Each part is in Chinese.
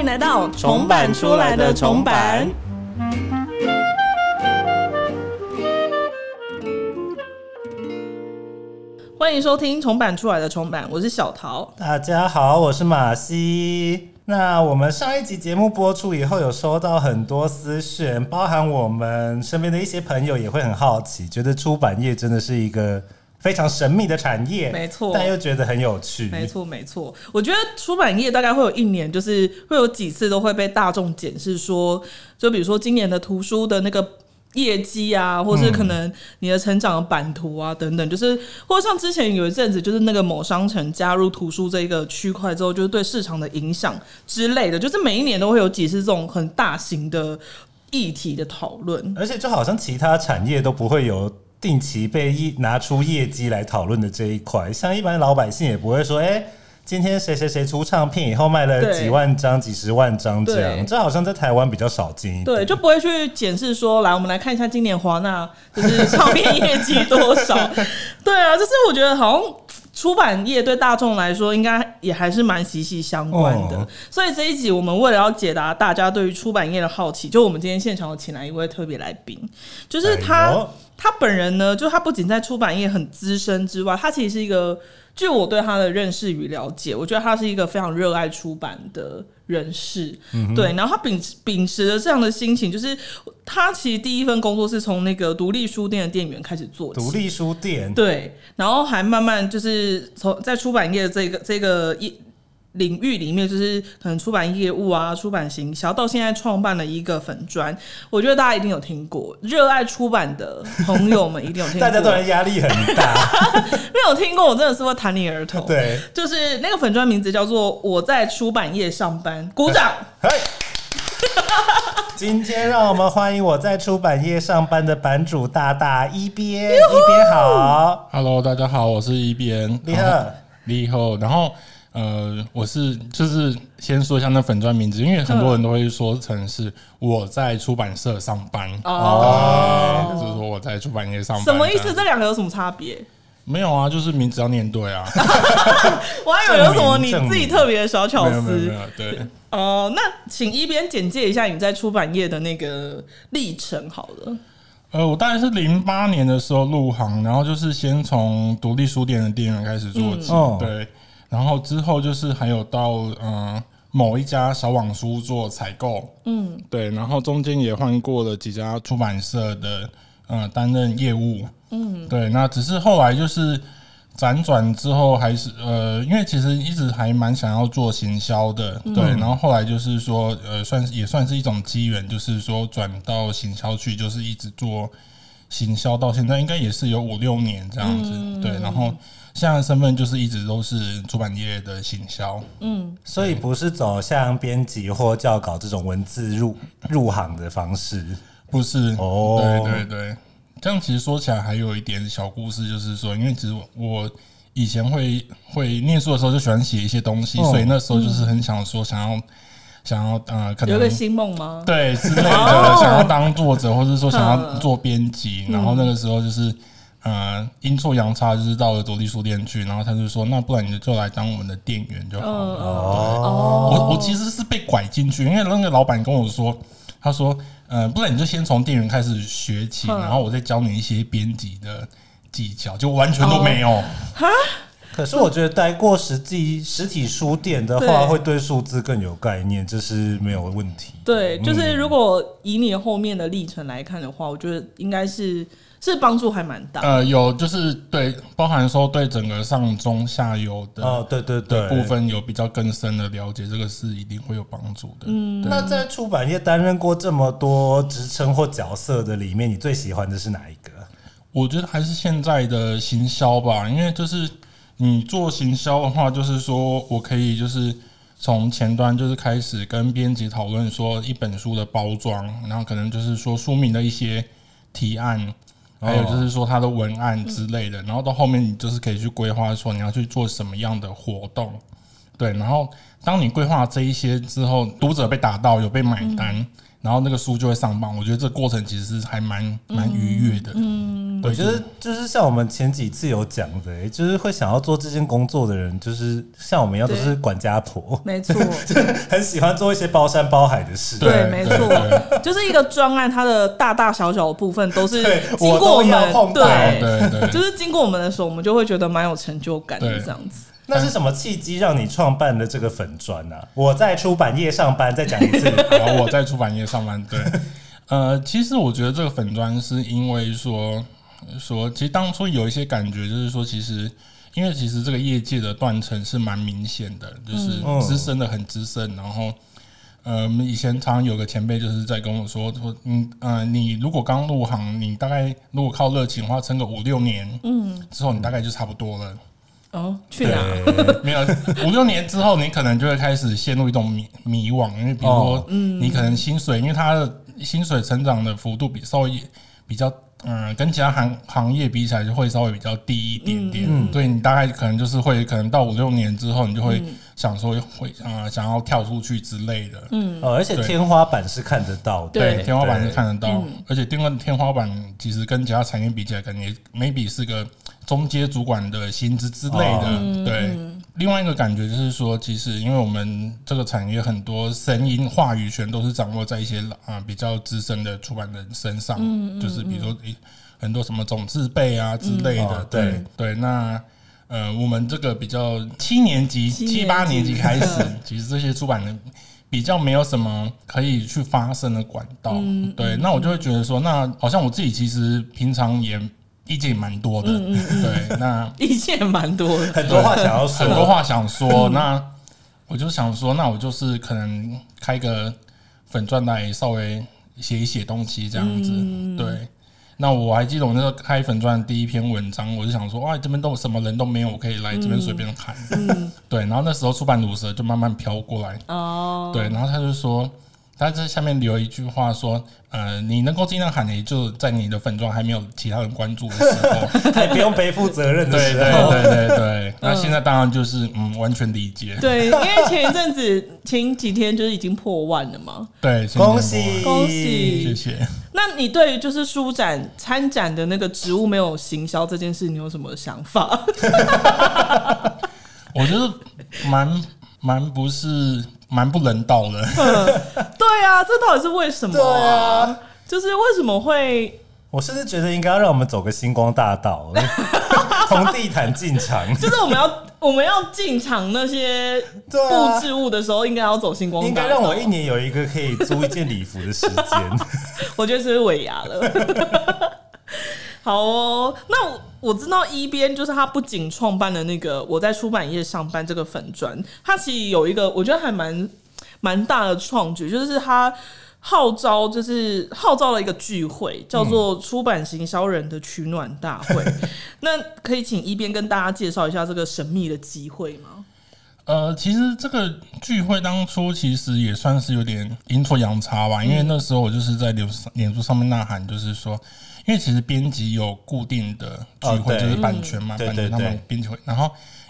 迎来到重版出来的重版。欢迎收听重版出来的重版，我是小桃。大家好，我是马西。那我们上一集节目播出以后，有收到很多私讯，包含我们身边的一些朋友也会很好奇，觉得出版业真的是一个非常神秘的产业，没错但又觉得很有趣，没错，没错。我觉得出版业大概会有一年，就是会有几次都会被大众检视说，就比如说今年的图书的那个业绩啊，或是可能你的成长的版图啊等等，就是或者像之前有一阵子，就是那个某商城加入图书这一个区块之后，就是对市场的影响之类的，就是每一年都会有几次这种很大型的议题的讨论。而且就好像其他产业都不会有定期被一拿出业绩来讨论的这一块，像一般老百姓也不会说，哎、今天谁谁谁出唱片以后卖了几万张、几十万张这样，这好像在台湾比较少见一点。对，就不会去检视说，来，我们来看一下今年华纳就是唱片业绩多少。对啊，就是我觉得好像出版业对大众来说，应该也还是蛮息息相关的。哦所以这一集我们为了要解答大家对于出版业的好奇，就我们今天现场有请来一位特别来宾，就是他。他本人呢，就他不仅在出版业很资深之外，他其实是一个，据我对他的认识与了解，我觉得他是一个非常热爱出版的人士。嗯对，然后他秉持秉持着这样的心情，就是他其实第一份工作是从那个独立书店的店员开始做起。独立书店，对，然后还慢慢就是从在出版业这个这个业领域里面，就是可能出版业务啊、出版行销，到现在创办了一个粉砖，我觉得大家一定有听过，热爱出版的朋友们一定有听过。大家突然压力很大。没有听过，我真的是会弹你儿童。，对，就是那个粉砖名字叫做“我在出版业上班”，鼓掌。嘿，今天让我们欢迎我在出版业上班的版主大大一边一边好，Hello，大家好，我是一边你好，你好，然后呃，我是就是先说一下那粉砖名字，因为很多人都会说成是我在出版社上班，哦，就是说我在出版业上班，什么意思？这两个有什么差别？没有啊，就是名字要念对啊，我还以为有什么你自己特别的小巧没有没有没思。有，对，哦，那请一边简介一下你在出版业的那个历程好了。呃，我大概是零八年的时候入行，然后就是先从独立书店的店员开始做起，对，然后之后就是还有到嗯、呃某一家小网书做采购，嗯，对，然后中间也换过了几家出版社的呃担任业务，嗯，对，那只是后来就是辗转之后还是呃，因为其实一直还蛮想要做行销的，对，然后后来就是说呃，算是也算是一种机缘，就是说转到行销去，就是一直做行销到现在，应该也是有五六年这样子，对，然后现在的身份就是一直都是出版业的行销，嗯。所以不是走像编辑或教稿这种文字入入行的方式。不是。哦。对对对，这样其实说起来还有一点小故事，就是说，因为其实我以前会会念书的时候就喜欢写一些东西，哦。所以那时候就是很想说想要想要呃，可能有一个新梦吗？对之类的，哦。想要当作者，或者说想要嗯。做编辑，然后那个时候就是。呃，阴错阳差就是到了独立书店去，然后他就说，那不然你就来当我们的店员就好了。嗯哦，我我其实是被拐进去，因为那个老板跟我说，他说，呃，不然你就先从店员开始学起，嗯。然后我再教你一些编辑的技巧，就完全都没有。可是我觉得待过实际实体书店的话，对。会对数字更有概念，这是没有问题。对，就是如果以你后面的历程来看的话，我觉得应该是是帮助还蛮大。呃，有就是对，包含说对整个上中下游的哦，对对对，部分有比较更深的了解，这个是一定会有帮助的。嗯，那在出版业担任过这么多职称或角色的里面，你最喜欢的是哪一个？我觉得还是现在的行销吧，因为就是你做行销的话，就是说我可以就是从前端就是开始跟编辑讨论说一本书的包装，然后可能就是说书名的一些提案，还有就是说它的文案之类的，然后到后面你就是可以去规划说你要去做什么样的活动，对，然后当你规划这一些之后，读者被打到有被买单，然后那个书就会上榜。我觉得这过程其实是还蛮蛮愉悦的。嗯，我觉得就是像我们前几次有讲的、欸，就是会想要做这件工作的人，就是像我们一样都是管家婆，没错，很喜欢做一些包山包海的事。对，没错，就是一个专案，它的大大小小的部分都是经过我们碰到。对，对对，就是经过我们的手，我们就会觉得蛮有成就感的这样子。那是什么契机让你创办的这个粉砖呢、我在出版业上班，再讲一次。然后我在出版业上班，对，呃，其实我觉得这个粉砖是因为说说，其实当初有一些感觉，就是说，其实因为其实这个业界的断层是蛮明显的，就是嗯资深的很资深，然后。呃，我们以前常常有个前辈就是在跟我说说，嗯呃，你如果刚入行，你大概如果靠热情的话，撑个五六年，嗯，之后你大概就差不多了。哦，去哪？没有五六年之后，你可能就会开始陷入一种迷迷惘，因为比如说嗯，你可能薪水，因为它的薪水成长的幅度比稍微比较，嗯，跟其他行行业比起来就会稍微比较低一点点，嗯所以你大概可能就是会，可能到五六年之后，你就会想说会啊、呃想要跳出去之类的，嗯，哦，而且天花板是看得到的。对。对，天花板是看得到，而且天花天花板其实跟其他产业比起来，可能也 maybe 是个中阶主管的薪资之类的。哦对，另外一个感觉就是说，其实因为我们这个产业很多声音话语权都是掌握在一些啊、比较资深的出版人身上，就是比如说诶很多什么总字辈啊之类的。哦对对对，那。呃，我们这个比较七年级、七七八年级年级开始，其实这些出版人比较没有什么可以去发声的管道。嗯对，那我就会觉得说，那好像我自己其实平常也意见也蛮多的。嗯对，那 意见蛮多的。很多话想要说，很多话想说，嗯那我就想说，那我就是可能开个粉钻来稍微写一写东西这样子。嗯对，那我还记得我那时候开粉钻的第一篇文章，我就想说，哇，这边都什么人都没有，我可以来这边随便看。对，然后那时候出版乳蛇就慢慢飘过来，哦，对，然后他就说，他在下面留一句话说，呃，你能够尽量喊，你就在你的粉妆还没有其他人关注的时候。还不用背负责任的对对时候，对对对，那现在当然就是嗯，完全理解。对，因为前一阵子前几天就是已经破万了嘛。对，恭喜恭喜谢谢。那你对于就是书展参展的那个职务没有行销这件事，你有什么想法？我觉得蛮蛮不是蛮不人道的。对啊，这到底是为什么对啊？啊就是为什么会？我甚至觉得应该要让我们走个星光大道，从地毯进场。就是我们要我们要进场那些布置物的时候，应该要走星光大道。应该让我一年有一个可以租一件礼服的时间。我觉得是尾牙了。好哦，那我我知道一边就是他不仅创办了那个我在出版业上班这个粉砖，他其实有一个我觉得还蛮蛮大的创举，就是他号召就是号召了一个聚会，叫做出版行销人的取暖大会。那可以请一边跟大家介绍一下这个神秘的机会吗？呃，其实这个聚会当初其实也算是有点阴错阳差吧，因为那时候我就是在脸脸书上面呐喊，就是说，因为其实编辑有固定的聚会，哦就是版权嘛，嗯版权他对对。对们编辑会，然后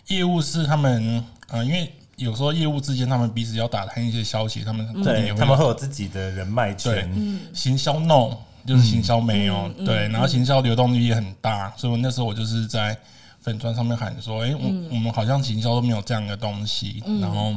业务是他们呃，因为有时候业务之间他们彼此要打探一些消息，他们固定也对，会他们会有自己的人脉圈。行销 no 就是行销没有，嗯对，然后行销流动率也很大，所以我那时候我就是在粉砖上面喊说，哎、我、我们好像行销都没有这样的东西，然后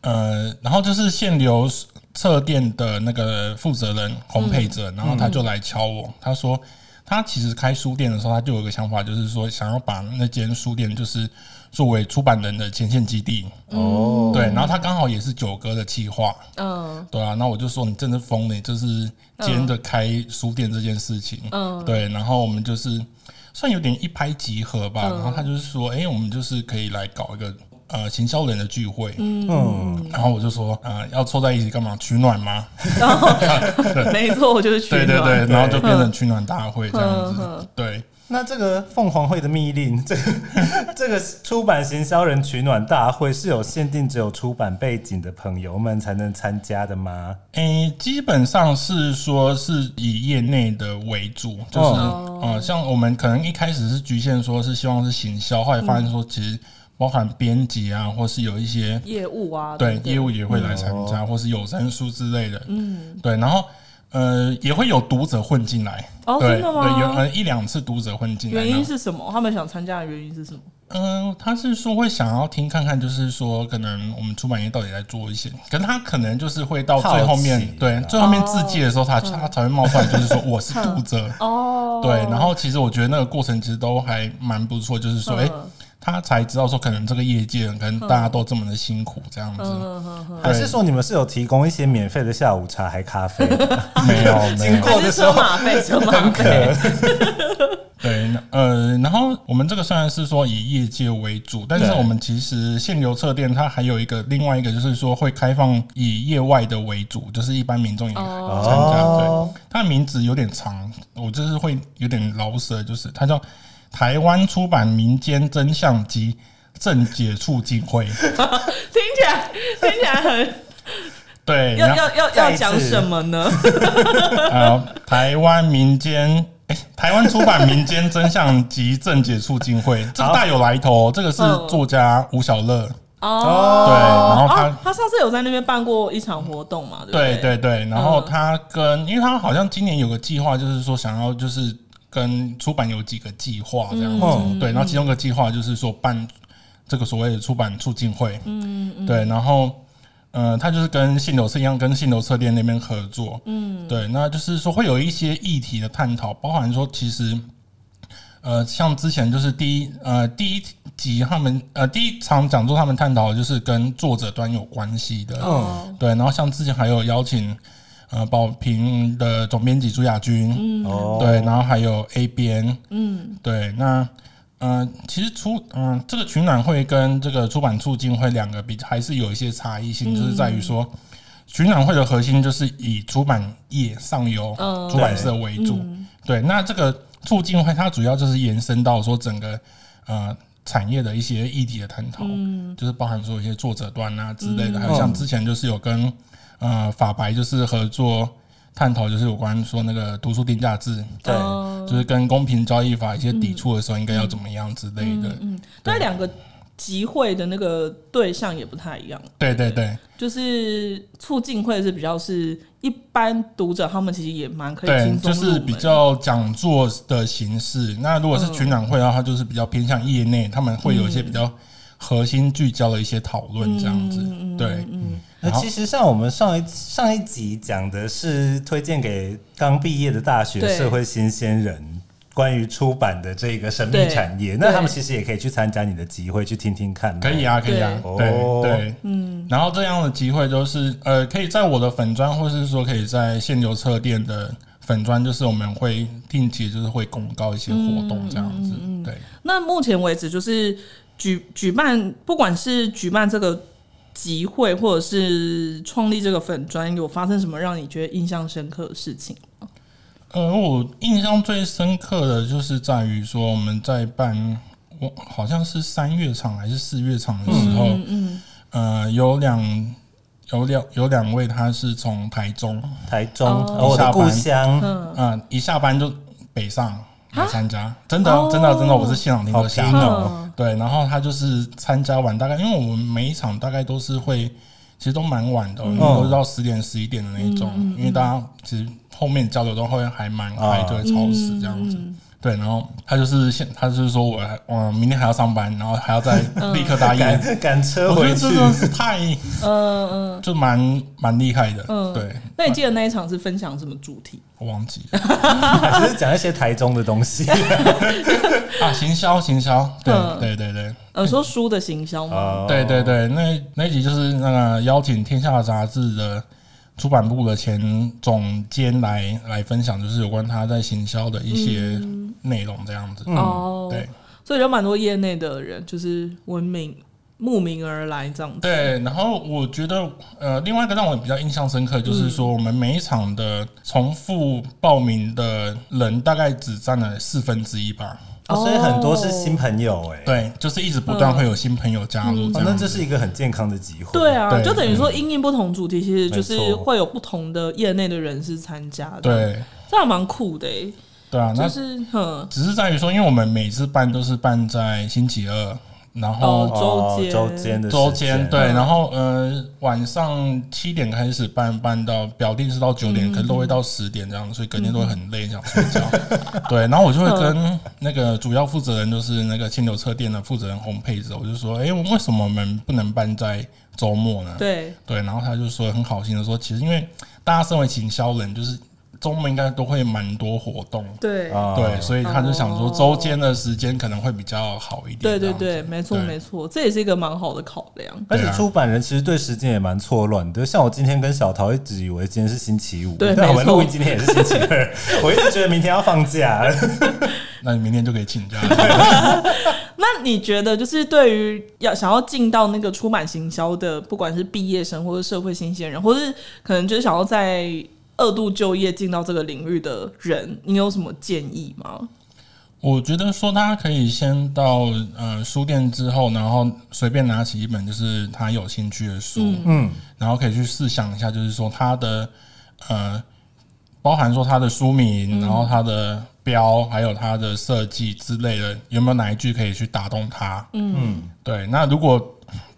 呃，然后就是限流测店的那个负责人洪佩哲，然后他就来敲我，他说他其实开书店的时候，他就有一个想法，就是说想要把那间书店就是作为出版人的前线基地，哦，对，然后他刚好也是九哥的企划，嗯。对啊，那我就说你真的疯了，你就是兼着开书店这件事情。嗯。对，然后我们就是算有点一拍即合吧。然后他就是说，哎、我们就是可以来搞一个呃行销人的聚会。嗯，然后我就说，呃，要凑在一起干嘛？取暖吗？没错，我就是取对暖。对对，然后就变成取暖大会这样嗯子。对，那这个凤凰会的密令，这个 这个出版行销人取暖大会是有限定，只有出版背景的朋友们才能参加的吗？诶、基本上是说是以业内的为主，就是哦呃，像我们可能一开始是局限说是希望是行销，后来发现说其实包含编辑啊，或是有一些业务啊，对业务也会来参加，或是有声书之类的。嗯，对，然后呃也会有读者混进来。哦真的吗对，有呃一两次读者混进来。原因是什么？他们想参加的原因是什么？嗯、他是说会想要听看看，就是说可能我们出版业到底在做一些，可是他可能就是会到最后面对最后面字界的时候，他他才会冒出来，就是说我是读者。哦，对，然后其实我觉得那个过程其实都还蛮不错，就是说，哎、嗯他才知道说，可能这个业界可能大家都这么的辛苦这样子。嗯还是说你们是有提供一些免费的下午茶还咖啡的？没有，没 经过的时候车马费，车马费，对，呃，然后我们这个虽然是说以业界为主，但是我们其实限流测店它还有一个另外一个就是说会开放以业外的为主，就是一般民众也参加。哦对，它的名字有点长，我就是会有点老舌，就是它叫台湾出版民间真相及正解促进会。听起来听起来很对，要要要讲什么呢？呃，台湾民间。哎，台湾出版民间真相及正解促进会，这个大有来头哦、这个是嗯作家吴小乐，哦，对然后他哦他上次有在那边办过一场活动嘛？对不对对然后嗯他跟，因为他好像今年有个计划，就是说想要就是跟出版有几个计划这样子，嗯。对，然后其中一个计划就是说办这个所谓的出版促进会，嗯嗯，对，然后呃，他就是跟信流社一样，跟信流社店那边合作，嗯，对，那就是说会有一些议题的探讨，包含说其实。呃，像之前就是第一呃第一集他们呃第一场讲座，他们探讨的就是跟作者端有关系的，嗯对，然后像之前还有邀请呃宝瓶的总编辑朱亚军，哦，对，然后还有 A 编，嗯，对，那呃其实出嗯、这个群览会跟这个出版促进会两个比还是有一些差异性，就是在于说。群览会的核心就是以出版业上游嗯出版社为主，对。那这个促进会它主要就是延伸到说整个呃产业的一些议题的探讨，就是包含说一些作者端啊之类的，还有像之前就是有跟呃法白就是合作探讨，就是有关说那个读书定价制，对。哦就是跟公平交易法一些抵触的时候应该要怎么样之类的。嗯，那两个集会的那个对象也不太一样，对对对。就是促进会是比较是一般读者，他们其实也蛮可以对，轻松就是比较讲座的形式。那如果是群览会的话，它就是比较偏向业内，他们会有一些比较核心聚焦的一些讨论这样子。对，那其实像我们上一上一集讲的是推荐给刚毕业的大学社会新鲜人关于出版的这个神秘对产业，那他们其实也可以去参加你的集会，去听听看。可以，啊，可以啊，对对哦对，嗯。然后这样的机会都是呃，可以在我的粉砖，或是说可以在现流车店的粉砖，就是我们会定期就是会公告一些活动这样子。对，那目前为止，就是举举办，不管是举办这个集会，或者是创立这个粉砖，有发生什么让你觉得印象深刻的事情？呃，我印象最深刻的就是在于说我们在办，我好像是三月场还是四月场的时候，嗯呃，有两有两有两位他是从台中，台中，我的故乡，嗯，嗯、一下班就北上来参加，真的哦。真的真的，我是现场听好的下拼来。哦，对，然后他就是参加完大概，因为我们每一场大概都是会，其实都蛮晚的都是到十点十一点的那一种，因为大家其实后面交流都会还蛮嗨，啊就会超时这样子。对，然后他就是现，他就是说我还我明天还要上班，然后还要再立刻答应。赶赶车我觉回去，太嗯嗯。就蛮蛮厉害的，嗯对，那你记得那一场是分享什么主题？我忘记了 只是讲一些台中的东西。啊，行销行销，对嗯对对对，呃，说书的行销吗？哦对对对，那那一集就是那个邀请天下杂志的出版部的前总监来来分享，就是有关他在行销的一些内容这样子。哦，对所以有蛮多业内的人就是闻名慕名而来这样子。对，然后我觉得呃，另外一个让我比较印象深刻，就是说我们每一场的重复报名的人大概只占了四分之一吧。哦所以很多是新朋友哎，对，就是一直不断会有新朋友加入那。这是一个很健康的机会。对啊，对就等于说因应不同主题，其实就是会有不同的业内的人士参加的。，对这样蛮酷的欸。对啊，那就是哼，只是在于说，因为我们每次办都是办在星期二，然后哦周间。周间的周间。间对，然后呃晚上七点开始办，办到表定是到九点，可能都会到十点这样，所以隔天都会很累，想睡觉。对，然后我就会跟那个主要负责人，就是那个清流车店的负责人洪佩子，我就说，哎，为什么我们不能办在周末呢？对，对，然后他就说很好心的说，其实因为大家身为行销人，就是周末应该都会蛮多活动。对，啊对，所以他就想说，哦周间的时间可能会比较好一点。对对对，没错没错，这也是一个蛮好的考量。而且出版人其实对时间也蛮错乱的，像我今天跟小桃一直以为今天是星期五，对但我们录音今天也是星期二，我一直觉得明天要放假。那你明天就可以请假。那你觉得，就是对于要想要进到那个出版行销的，不管是毕业生或者社会新鲜人，或是可能就是想要在二度就业进到这个领域的人，你有什么建议吗？我觉得说他可以先到呃书店之后，然后随便拿起一本就是他有兴趣的书，嗯，然后可以去试想一下，就是说他的呃，包含说他的书名，然后他的标，还有他的设计之类的，有没有哪一句可以去打动他？嗯，对。那如果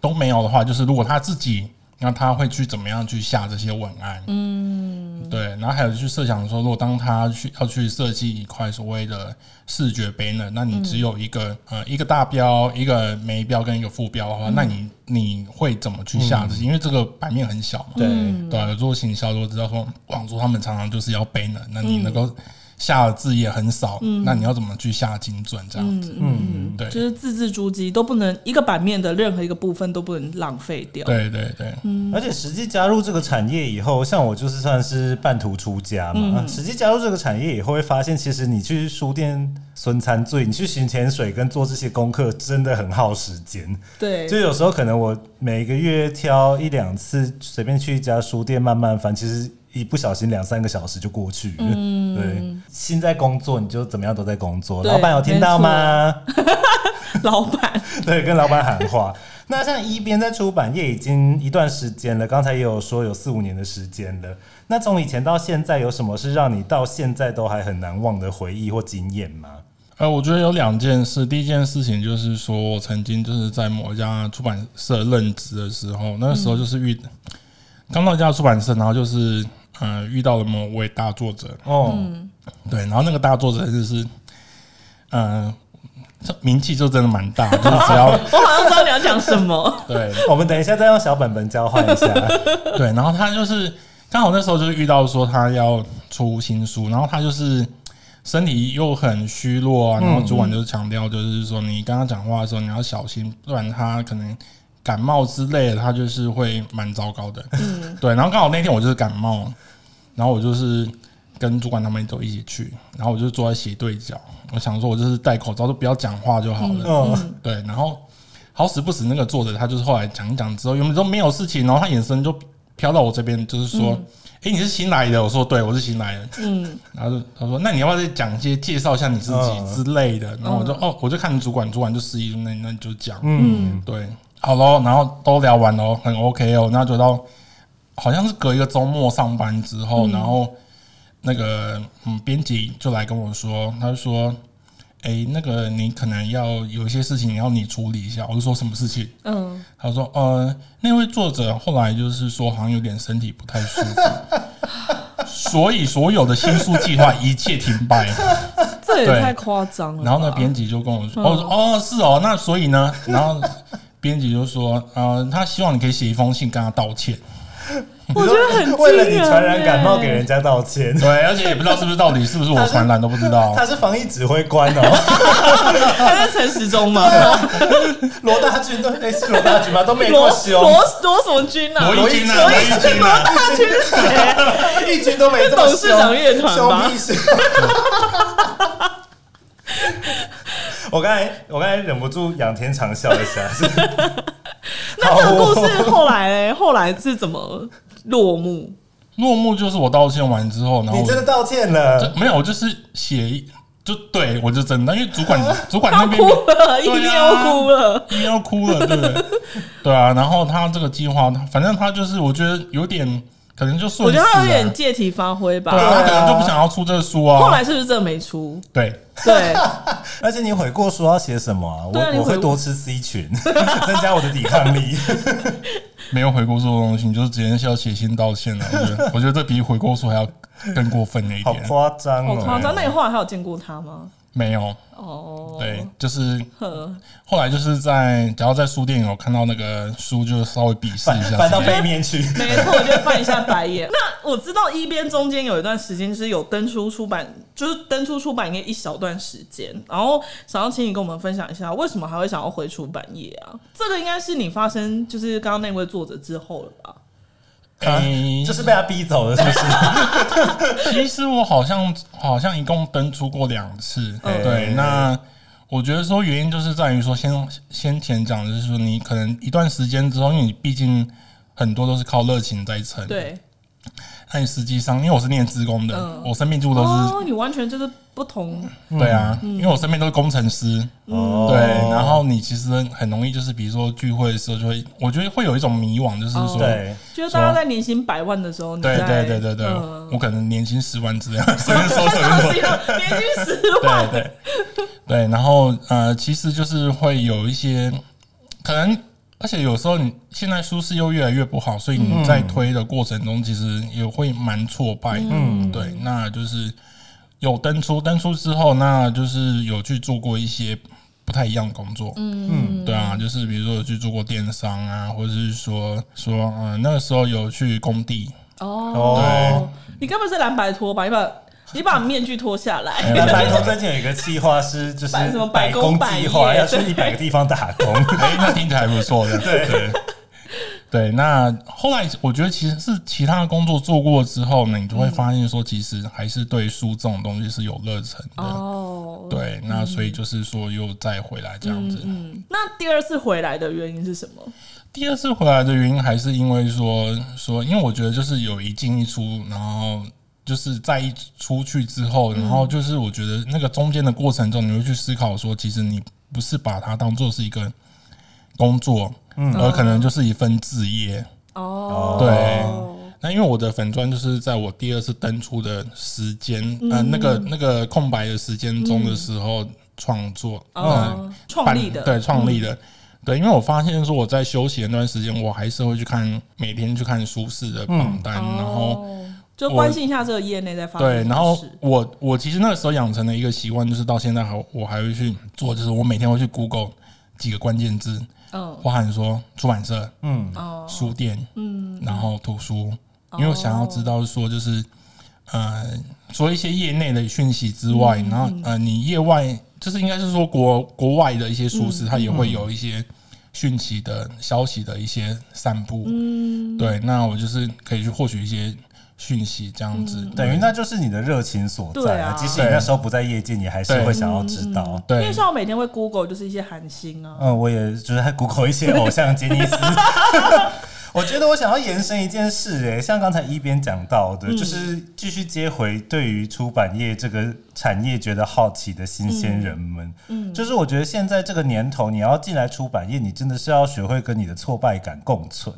都没有的话，就是如果他自己，那他会去怎么样去下这些文案？嗯，对。然后还有去设想说，如果当他去要去设计一块所谓的视觉 banner，那你只有一个、呃一个大标、一个眉标跟一个副标的话，那你你会怎么去下这些？因为这个版面很小嘛。对，嗯对啊，有做行销都知道说，网桌他们常常就是要 banner，那你能够下的字也很少，那你要怎么去下精准这样子？嗯，对，就是字字珠玑都不能一个版面的任何一个部分都不能浪费掉。对对对，而且实际加入这个产业以后，像我就是算是半途出家嘛。实际加入这个产业以后，会发现其实你去书店孙餐醉，你去巡潜水跟做这些功课，真的很耗时间。对就有时候可能我每个月挑一两次，随便去一家书店慢慢翻，其实一不小心两三个小时就过去了。嗯，对，心在工作，你就怎么样都在工作。老板有听到吗？老板，对，跟老板喊话。那像一边在出版业已经一段时间了，刚才也有说有四五年的时间了。那从以前到现在，有什么是让你到现在都还很难忘的回忆或经验吗？呃，我觉得有两件事。第一件事情就是说，我曾经就是在某一家出版社任职的时候，那个时候就是遇刚到一家出版社，然后就是呃遇到了某位大作者，哦，对，然后那个大作者就是呃这名气就真的蛮大，就是只要我好像知道你要讲什么。对我们等一下再用小本本交换一下。对，然后他就是刚好那时候就是遇到说他要出新书，然后他就是身体又很虚弱啊，然后主管就是强调就是说你跟他讲话的时候你要小心，不然他可能感冒之类的，他就是会蛮糟糕的。嗯，对，然后刚好那天我就是感冒，然后我就是。跟主管他们都一起去，然后我就坐在斜对角，我想说，我就是戴口罩，就不要讲话就好了。嗯，对，然后好死不死，那个作者他就是后来讲一讲之后，原本都没有事情，然后他眼神就飘到我这边，就是说，哎、你是新来的？我说对，我是新来的。嗯，然后就他说，那你要不要再讲一些介绍一下你自己嗯之类的？然后我就哦，我就看主管，主管就示意，那那你就讲，嗯，对，好咯，然后都聊完喽，很 OK 哦，那就到好像是隔一个周末上班之后，然后那个嗯编辑就来跟我说，他就说。哎、那个你可能要有一些事情你要你处理一下，我就说什么事情？嗯，他说呃，那位作者后来就是说好像有点身体不太舒服，所以所有的新书计划一切停摆。对 这也太夸张了。然后呢，编辑就跟我说：“哦，我说哦，是哦，那所以呢？”然后编辑就说：“呃，他希望你可以写一封信跟他道歉。我觉得很为了你传染感冒欸给人家道歉”，对，而且也不知道是不是到底是不是我传染都不知道。他是防疫指挥官哦。他是陈时中吗？罗大军都哎是罗大军吗？都没那罗罗罗什么军啊？罗一军啊，罗一军啊，大军是谁？一军都没这么凶。董事长乐团吧凶屁事。我刚才我刚才忍不住仰天长笑一下，是那这个故好事后来嘞后来是怎么落幕？落幕就是我道歉完之后，然后你真的道歉了这，没有，我就是写一，就对我就真的，因为主管 主管他那边哭了，一定要哭了。一定要哭了，对不对？对啊，然后他这个计划，反正他就是我觉得有点可能就顺我觉得他有点借题发挥吧。对啊，他可能就不啊想要出这个书啊。后来是不是真的没出？对，对，而且你悔过书要写什么我我会多吃 C 群，增加我的抵抗力。没有悔过书的东西，你就是直接是要写信道歉了。我觉得，我觉得这比悔过书还要更过分了一好点。夸张哦！好夸张。那你后来还有见过他吗？没有，哦，对，就是呵，后来就是在，只要在书店有看到那个书，就稍微鄙视一下。翻到背面去。没错，我就翻一下白眼。那我知道一边中间有一段时间是有登出出版，就是登出出版业一小段时间，然后想要请你跟我们分享一下，为什么还会想要回出版业啊？这个应该是你发生就是刚刚那位作者之后了吧？诶就是被他逼走的，是不是？其实我好像好像一共登出过两次，嗯对。那我觉得说原因就是在于说先先前讲的就是说你可能一段时间之后，因为你毕竟很多都是靠热情在撑，。对，那你实际上因为我是念职工的，嗯。我身边几乎都是、哦，你完全就是不同，对啊，嗯。因为我身边都是工程师，哦。对。然后你其实很容易就是比如说聚会的时候就会，我觉得会有一种迷惘，就是说。就是大家在年薪百万的时候，你对在对对对对，嗯。我可能年薪十万之类的，随便说随便说，年薪十万，对对。对，然后呃，其实就是会有一些可能，而且有时候你现在舒适又越来越不好，所以你在推的过程中，其实也会蛮挫败。嗯，对，那就是有登出，登出之后，那就是有去做过一些。不太一样的工作，嗯，对啊，就是比如说有去做过电商啊，或者是说说，嗯、那个时候有去工地，哦，你根本是蓝白拖吧？你把你把面具脱下来，那白头最近有一个计划是，就是百什么百百工计划，业要去一百个地方打工。哎、那听起来还不错的。对对对，那后来我觉得其实是其他的工作做过之后呢，你就会发现说，其实还是对书这种东西是有热忱的。哦，对，那所以就是说又再回来这样子。嗯，那第二次回来的原因是什么？第二次回来的原因还是因为说说，因为我觉得就是有一进一出，然后就是在一出去之后，然后就是我觉得那个中间的过程中，你会去思考说，其实你不是把它当做是一个工作，嗯。而可能就是一份置业。哦，对。那因为我的粉砖就是在我第二次登出的时间，呃，那个那个空白的时间中的时候创作，嗯，创立的，对，创立的。对，因为我发现说我在休息的那段时间，我还是会去看每天去看舒适的榜单，然后哦就关心一下这个业内在发生对，什么然后我我其实那个时候养成了一个习惯，就是到现在还我还会去做，就是我每天会去 Google 几个关键字，嗯。包含说出版社、嗯，哦书店，嗯，然后图书，因为我想要知道说就是呃，除了一些业内的讯息之外，然后呃，你业外就是应该是说国国外的一些书市，它也会有一些讯息的消息的一些散布，嗯，对，那我就是可以去获取一些讯息这样子，等于那就是你的热情所在啊。即使你那时候不在业界，你还是对会想要知道。因对为像我每天会 Google 就是一些韩星啊，嗯，我也就是在 Google 一些偶像杰尼斯。我觉得我想要延伸一件事、欸，像刚才一边讲到的，就是继续接回对于出版业这个产业觉得好奇的新鲜人们。嗯，就是我觉得现在这个年头，你要进来出版业，你真的是要学会跟你的挫败感共存，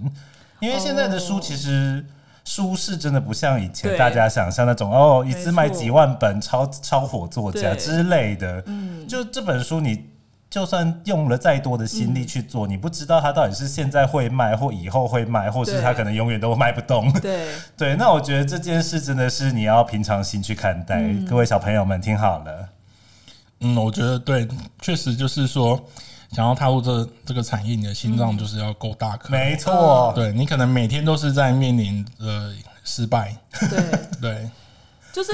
因为现在的书其实。书是真的不像以前大家想象那种哦，一次卖几万本超超火作家之类的。嗯，就这本书你就算用了再多的心力去做，你不知道它到底是现在会卖，或以后会卖，或是它可能永远都卖不动。对，对，那我觉得这件事真的是你要平常心去看待。各位小朋友们，听好了。嗯，我觉得对，确实就是说，想要踏入这这个产业，你的心脏就是要够大颗。没错，对你可能每天都是在面临呃失败，对，对，就是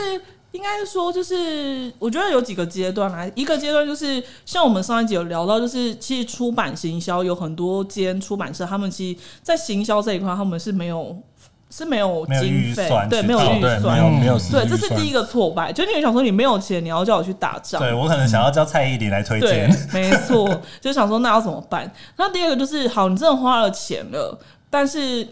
应该说，就是我觉得有几个阶段啦。一个阶段就是像我们上一集有聊到，就是其实出版行销有很多间出版社，他们其实在行销这一块，他们是没有是没有经费对，没有做预算。有没有实对，这是第一个挫败，就你会想说你没有钱，你要叫我去打仗，对我可能想要叫蔡依林来推对荐。，没错，就想说那要怎么办？那第二个就是，好，你真的花了钱了，但是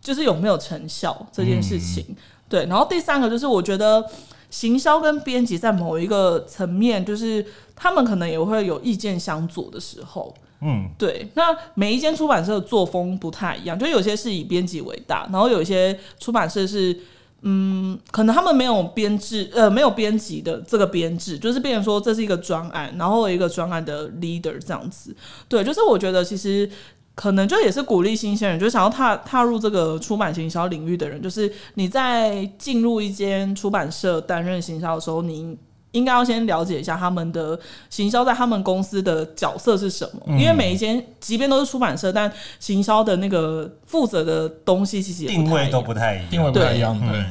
就是有没有成效这件事情，嗯对。然后第三个就是，我觉得行销跟编辑在某一个层面，就是他们可能也会有意见相左的时候。嗯，对，那每一间出版社的作风不太一样，就有些是以编辑为大，然后有一些出版社是。嗯，可能他们没有编制，呃，没有编辑的这个编制，就是变成说这是一个专案，然后一个专案的 leader 这样子。对，就是我觉得其实可能就也是鼓励新鲜人，就想要踏踏入这个出版行销领域的人，就是你在进入一间出版社担任行销的时候，你应该要先了解一下他们的行销在他们公司的角色是什么，因为每一间即便都是出版社，但行销的那个负责的东西其实也定位都不太一样，定位不太一样，对对。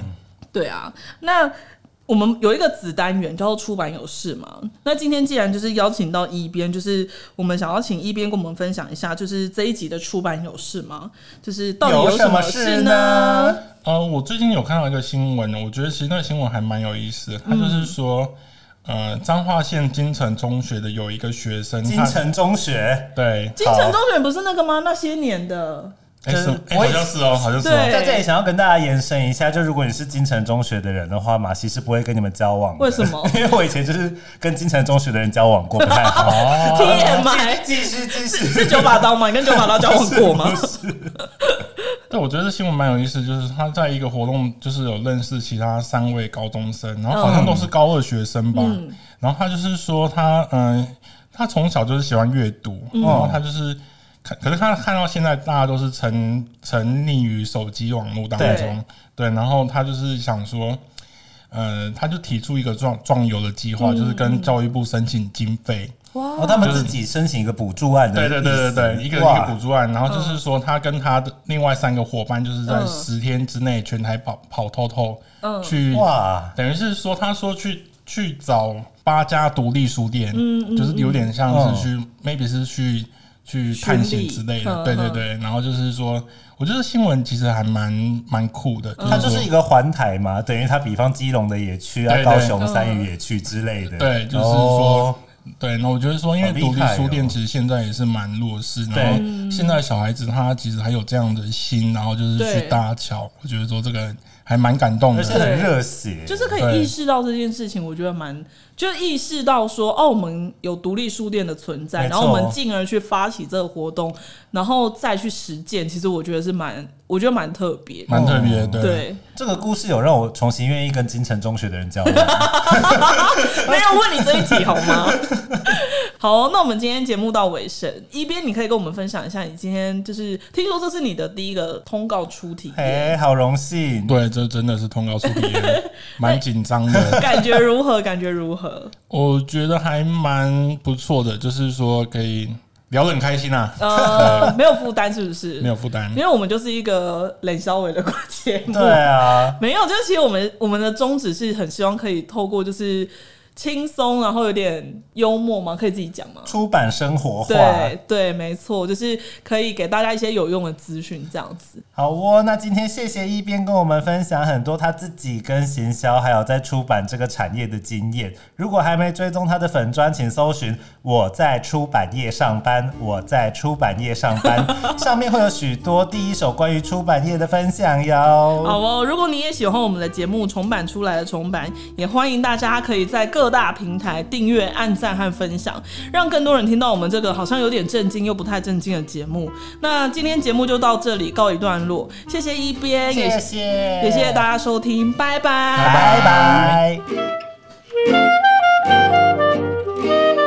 对啊，那我们有一个子单元叫做出版有事嘛。那今天既然就是邀请到一边，就是我们想要请一边跟我们分享一下，就是这一集的出版有事吗？就是到底有什么事呢？呃，我最近有看到一个新闻呢，我觉得其实那个新闻还蛮有意思的。他就是说，呃，彰化县金城中学的有一个学生，金城中学，对，金城中学不是那个吗？那些年的，哎、就是是哎我也好像是哦，好像是对哦。在这里想要跟大家延伸一下，就如果你是金城中学的人的话，马西是不会跟你们交往的。为什么 因为我以前就是跟金城中学的人交往过，不太好。TMI 继续继续是，九把刀吗？你跟九把刀交往过吗？对，我觉得这新闻蛮有意思，就是他在一个活动，就是有认识其他三位高中生，然后好像都是高二学生吧。然后他就是说他，嗯、他从小就是喜欢阅读，然后他就是看，可是他看到现在大家都是沉沉溺于手机网络当中，对，然后他就是想说。呃，他就提出一个壮壮游的计划，就是跟教育部申请经费，哦，他们自己申请一个补助案的对，对对对对，一个一个补助案，然后就是说他跟他的另外三个伙伴，就是在嗯。十天之内全台跑跑透透，去哇，等于是说他说去去找八家独立书店，嗯就是有点像是去 maybe 是去去探险之类的，对对对，然后就是说，我觉得新闻其实还蛮蛮酷的，它就是说一个环台嘛，等于它比方基隆的也去啊，高雄三屿也去之类的。对就是哦对，那我觉得说，因为独立书店其实现在也是蛮弱势，对。然后现在小孩子他其实还有这样的心，然后就是去搭桥，我觉得说这个还蛮感动的。而且很热血，就是可以意识到这件事情，我觉得蛮，就意识到说，哦，我们有独立书店的存在，然后我们进而去发起这个活动，然后再去实践，其实我觉得是蛮，我觉得蛮特别。蛮特别的，对。对，这个故事有让我重新愿意跟金城中学的人交流。没有问你这一题好吗？好，那我们今天节目到尾声，一边你可以跟我们分享一下，你今天就是听说这是你的第一个通告出题耶，哎，好荣幸。对，这真的是通告出题验，蛮紧张的。感觉如何？感觉如何？我觉得还蛮不错的，就是说可以聊得很开心啊，呃，没有负担是不是？没有负担因。为我们就是一个冷消委的节目，对啊，没有，就是其实我们我们的宗旨是很希望可以透过就是轻松，然后有点幽默吗，可以自己讲吗？出版生活化。对对，没错，就是可以给大家一些有用的资讯，这样子。好哦，那今天谢谢一边跟我们分享很多他自己跟行销，还有在出版这个产业的经验。如果还没追踪他的粉专，请搜寻“我在出版业上班”，我在出版业上班，上面会有许多第一手关于出版业的分享哟。好哦，如果你也喜欢我们的节目重版出来的重版，也欢迎大家可以在各大平台订阅按赞和分享让更多人听到我们这个好像有点震惊又不太震惊的节目。那今天节目就到这里告一段落谢谢一边谢谢。也谢谢大家收听拜拜。拜拜。